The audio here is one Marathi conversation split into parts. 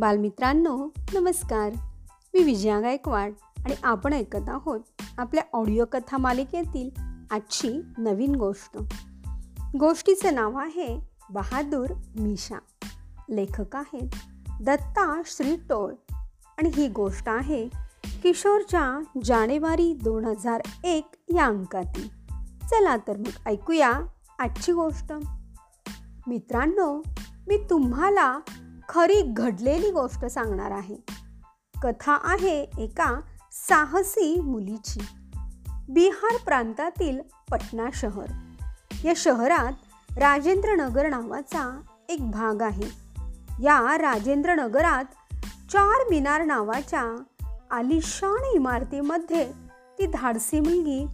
बालमित्रांनो नमस्कार. मी विजया गायकवाड आणि आपण ऐकत आहोत आपल्या ऑडिओ कथा मालिकेतील आजची नवीन गोष्ट. गोष्टीचं नाव आहे बहादूर मिशा. लेखक आहेत दत्ता श्री टोळ आणि ही गोष्ट आहे किशोरच्या जानेवारी दोन हजार एक या अंकातील. चला तर मग ऐकूया आजची गोष्ट. मित्रांनो मी तुम्हाला खरी घडलेली गोष्ट सांगणार आहे. कथा आहे एका साहसी मुलीची. बिहार प्रांतातील पटना शहर. या शहरात राजेंद्रनगर नावाचा एक भाग आहे. या राजेंद्रनगरात चार मिनार नावाच्या आलिशान इमारतीमध्ये ती धाडसी मुलगी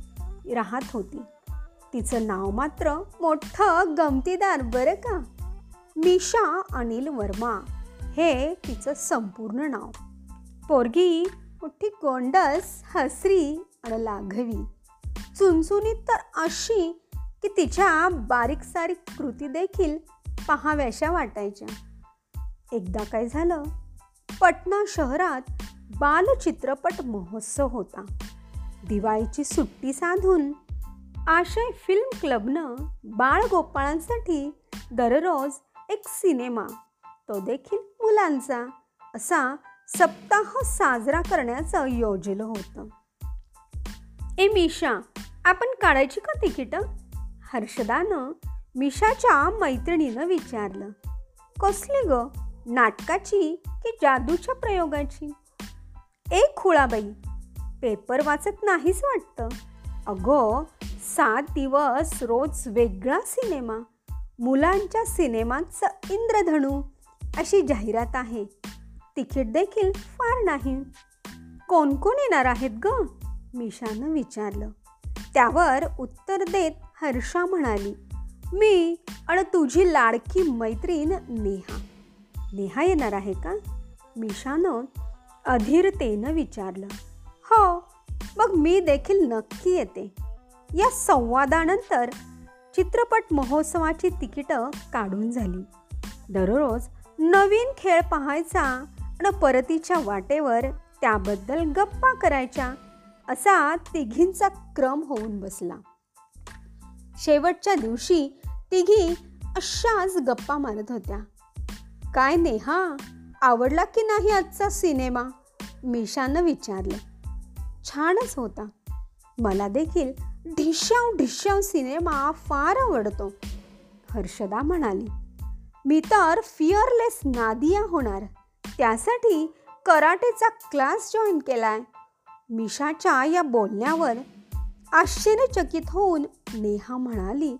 राहत होती. तिचं नाव मात्र मोठं गमतीदार बरं का? मिशा अनिल वर्मा. हे तिचं संपूर्ण नाव. पोरगी मोठी गोंडस हसरी आणि लाघवी. चुनचुनीत तर अशी की तिच्या बारीक सारीक कृती देखील पहाव्याशा वाटायच्या. एकदा काय झालं? पटना शहरात बालचित्रपट महोत्सव होता. दिवाळीची सुट्टी साधून आशय फिल्म क्लबनं बाळगोपाळांसाठी दररोज एक सिनेमा तो देखील मुलांचा असा सप्ताह साजरा करण्याचं योजलं होतं. ए मिशा आपण काढायची का तिकीट? हर्षदानं मिशाच्या मैत्रिणीनं विचारलं. कसली ग? नाटकाची की जादूच्या प्रयोगाची? एक खुळाबाई पेपर वाचत नाहीच वाटतं? अगो सात दिवस रोज वेगळा सिनेमा. मुलांच्या सिनेमांचं इंद्रधनू अशी जाहिरात आहे. तिकीट देखील फार नाही. कोण कोण येणार आहेत ग? मिशानं विचारलं. त्यावर उत्तर देत हर्षा म्हणाली मी आणि तुझी लाडकी मैत्रीण नेहा. नेहा येणार आहे का? मिशानं अधीरतेनं विचारलं. हो मग मी देखील नक्की येते. या संवादानंतर चित्रपट महोत्सवाची तिकीटं काढून झाली. दररोज नवीन खेळ पाहायचा आणि परतीच्या वाटेवर त्याबद्दल गप्पा करायच्या असा तिघींचा क्रम होऊन बसला. शेवटच्या दिवशी तिघी अशाच गप्पा मारत होत्या. काय नेहा आवडला की नाही आजचा सिनेमा? मिशानं विचारलं. छानच होता. मला देखील ढिश्याव ढिश्याव सिनेमा फार आवडतो हर्षदा म्हणाली मी तर फिअरलेस नादिया होणार. त्यासाठी कराटेचा क्लास जॉईन केलाय. मिशाच्या या बोलण्यावर आश्चर्यचकित होऊन नेहा म्हणाली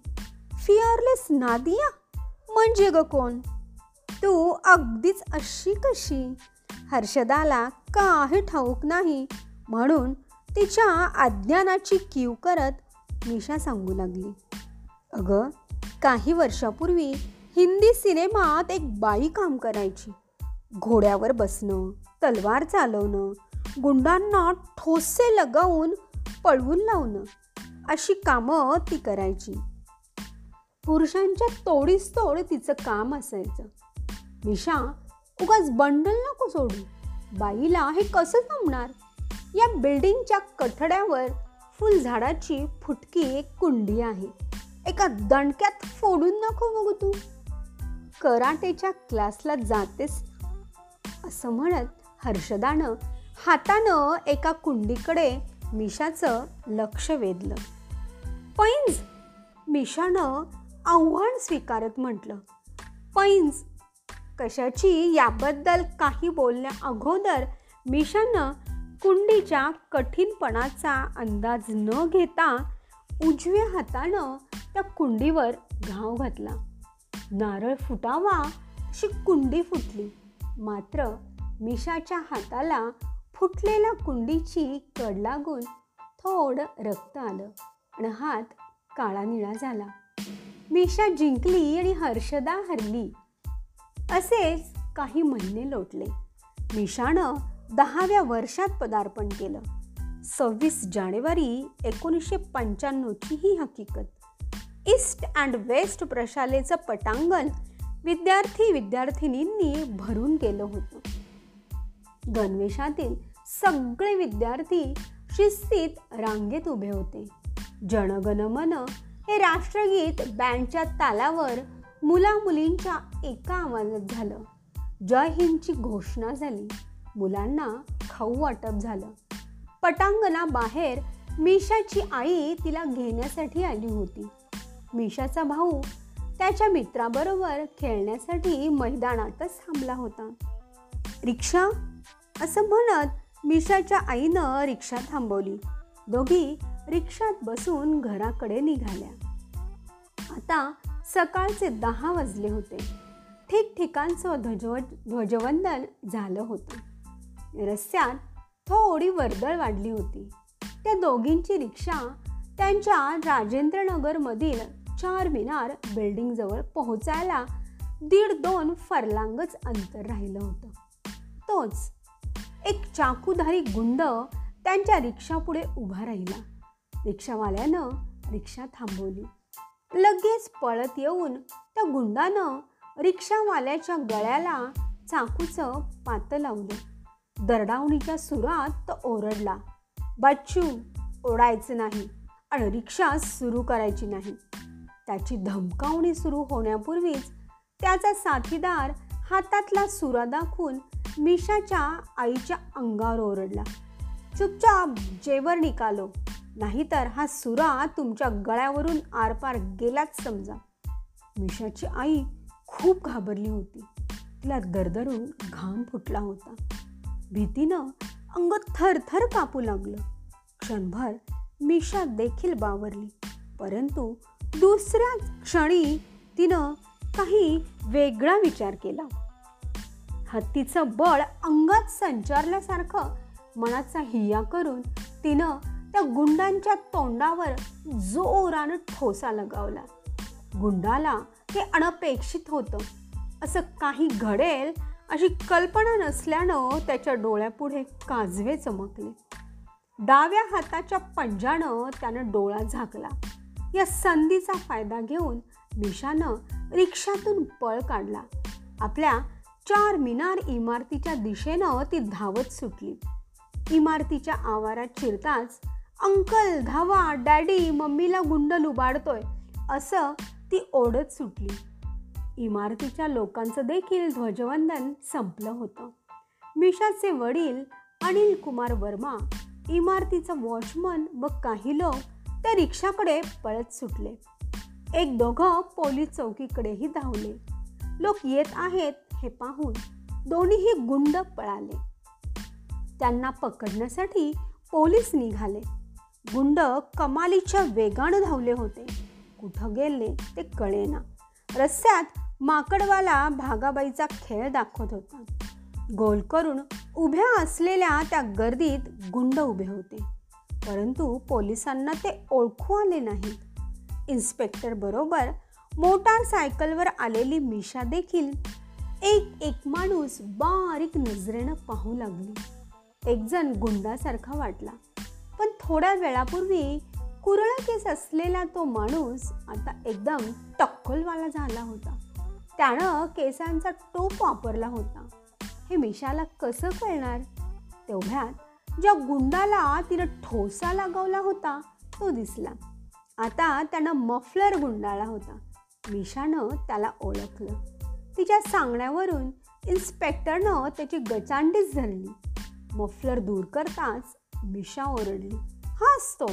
फिअरलेस नादिया? म्हणजे ग कोण? तू अगदीच अशी कशी? हर्षदाला काही ठाऊक नाही म्हणून तिच्या अज्ञानाची कीव करत निशा सांगू लागली. अगं काही वर्षापूर्वी हिंदी सिनेमात एक बाई काम करायची. घोड्यावर बसणं तलवार चालवणं गुंडांना ठोसे लगावून पळवून लावणं अशी कामं ती करायची. पुरुषांच्या तोडीस तोड तिचं काम असायचं. मिशा उगाच बंडल नको सोडू. बाईला हे कसं जमणार? या बिल्डिंगच्या कठड्यावर फुलझाडाची फुटकी एक कुंडी आहे. एका दणक्यात फोडून नको बघू तू. कराटेच्या क्लासला जातेस असं म्हणत हर्षदानं हातानं एका कुंडीकडे मिशाचं लक्ष वेधलं. पैंज! मिशानं आव्हान स्वीकारत म्हटलं. पैंज! कशाची याबद्दल काही बोलण्या अगोदर मिशानं कुंडीच्या कठीणपणाचा अंदाज न घेता उजव्या हातानं त्या कुंडीवर घाव घातला. नारळ फुटावा अशी कुंडी फुटली. मात्र मिशाच्या हाताला फुटलेल्या कुंडीची कड लागून थोडं रक्त आलं आणि हात काळा निळा झाला. मिशा जिंकली आणि हर्षदा हरली. असेच काही महिने लोटले. मिशानं दहाव्या वर्षात पदार्पण केलं. सव्वीस जानेवारी एकोणीसशे पंच्याण्णवची ही हकीकत. ईस्ट अँड वेस्ट प्रशालेचं पटांगण विद्यार्थी विद्यार्थिनींनी भरून केलं होतं. गणवेशातील सगळे विद्यार्थी शिस्तीत रांगेत उभे होते. जनगण मन हे राष्ट्रगीत बँडच्या तालावर मुला मुलींच्या एका आवाजात झालं. जय हिंदची घोषणा झाली. मुलांना खाऊ वाटप झालं. पटांगणा बाहेर मिशाची आई तिला घेण्यासाठी आली होती. मिशाचा भाऊ त्याच्या मित्राबरोबर खेळण्यासाठी मैदानातच थांबला होता. रिक्षा? असं म्हणत मिशाच्या आईनं रिक्षा थांबवली. दोघी रिक्षात बसून घराकडे निघाल्या. आता सकाळचे दहा वाजले होते. ठिकठिकाणचं ध्वज ध्वजवंदन झालं होतं. रस्त्यात थोडी वर्दळ वाढली होती. त्या दोघींची रिक्षा त्यांच्या राजेंद्रनगरमधील चार मिनार बिल्डिंगजवळ पोहोचायला दीड दोन फरलांगच अंतर राहिलं होतं. तोच एक चाकूधारी गुंड त्यांच्या रिक्षापुढे उभा राहिला. रिक्षावाल्यानं रिक्षा थांबवली. लगेच पळत येऊन त्या गुंडानं रिक्षावाल्याच्या गळ्याला चाकूचं पातं लावलं. दरडावणीच्या सुरात तो ओरडला. बच्चू ओढायचं नाही आणि रिक्षा सुरू करायची नाही. त्याची धमकावणी सुरू होण्यापूर्वीच त्याचा साथीदार हातातला सुरा दाखवून मिशाच्या आईच्या अंगावर ओरडला. चुपचाप जेवर निकालो नाहीतर हा सुरा तुमच्या गळ्यावरून आरपार गेलाच समजा. मिशाची आई खूप घाबरली होती. तिला दरदरून घाम फुटला होता. भीतीनं अंग थरथर कापू लागलं. क्षणभर मिशा देखील बावरली. परंतु दुसऱ्या क्षणी तिनं काही वेगळा विचार केला. हत्तीचं बळ अंगात संचारल्यासारखं मनाचा हिया करून तिनं त्या गुंडांच्या तोंडावर जोरानं ठोसा लगावला. गुंडाला ते अनपेक्षित होतं. असं काही घडेल अशी कल्पना नसल्यानं त्याच्या डोळ्यापुढे काजवे चमकले. डाव्या हाताच्या पंजानं त्यानं डोळा झाकला. या संधीचा फायदा घेऊन मिशानं रिक्षातून पळ काढला. आपल्या चार मिनार इमारतीच्या दिशेनं ती धावत सुटली. इमारतीच्या आवारात शिरताच अंकल धावा डॅडी मम्मीला गुंड लुबाडतोय असं ती ओढत सुटली. इमारतीच्या लोकांचं देखील ध्वजवंदन संपलं होतं. मिशाचे वडील अनिल कुमार वर्मा इमारतीचा वॉचमन व काही लोक त्या रिक्षाकडे पळत सुटले. एक दोघं पोलीस चौकीकडेही धावले. लोक येत आहेत हे पाहून दोन्हीही गुंड पळाले. त्यांना पकडण्यासाठी पोलीस निघाले. गुंड कमालीच्या वेगानं धावले होते. कुठं गेले ते कळेना. रस्त्यात माकडवाला भागाबाईचा खेळ दाखवत होता. गोल करून उभ्या असलेल्या त्या गर्दीत गुंड उभे होते. परंतु पोलिसांना ते ओळखू आले नाहीत. इन्स्पेक्टर बरोबर मोटारसायकलवर आलेली मिशा देखील एक एक माणूस बारीक नजरेनं पाहू लागली. एकजण गुंडासारखा वाटला. पण थोड्या वेळापूर्वी कुरळा केस असलेला तो माणूस आता एकदम टक्कलवाला झाला होता. त्यानं केसांचा टोप वापरला होता. हे मिशाला कसं कळणार? तेवढ्यात ज्या गुंडाला तिनं ठोसा लागवला होता तो दिसला. आता त्यानं मफलर गुंडाळा होता. मिशानं त्याला ओळखलं. तिच्या सांगण्यावरून इन्स्पेक्टरनं त्याची गचांडीच धरली. मफलर दूर करताच मिशा ओरडली. हाच तो.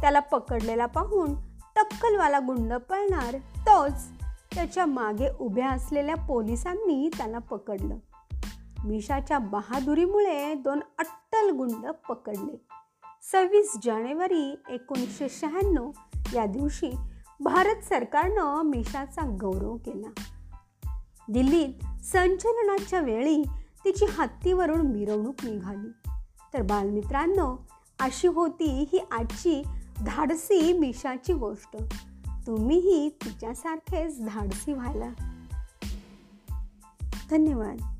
त्याला पकडलेला पाहून टक्कलवाला गुंड पळणार तोच त्याच्यामागे उभ्या असलेल्या पोलिसांनी त्याला पकडलं. मिशाच्या बहादुरीमुळे दोन अट्टल गुंड पकडले. सव्वीस जानेवारी एकोणीसशे शहाण्णव या दिवशी भारत सरकारनं मिशाचा गौरव केला. दिल्लीत संचलनाच्या वेळी तिची हत्तीवरून मिरवणूक निघाली. तर बालमित्रांनो अशी होती ही आजची धाडसी मिशाची गोष्ट. तुम्हीही तिच्यासारखेच धाडसी व्हायला. धन्यवाद.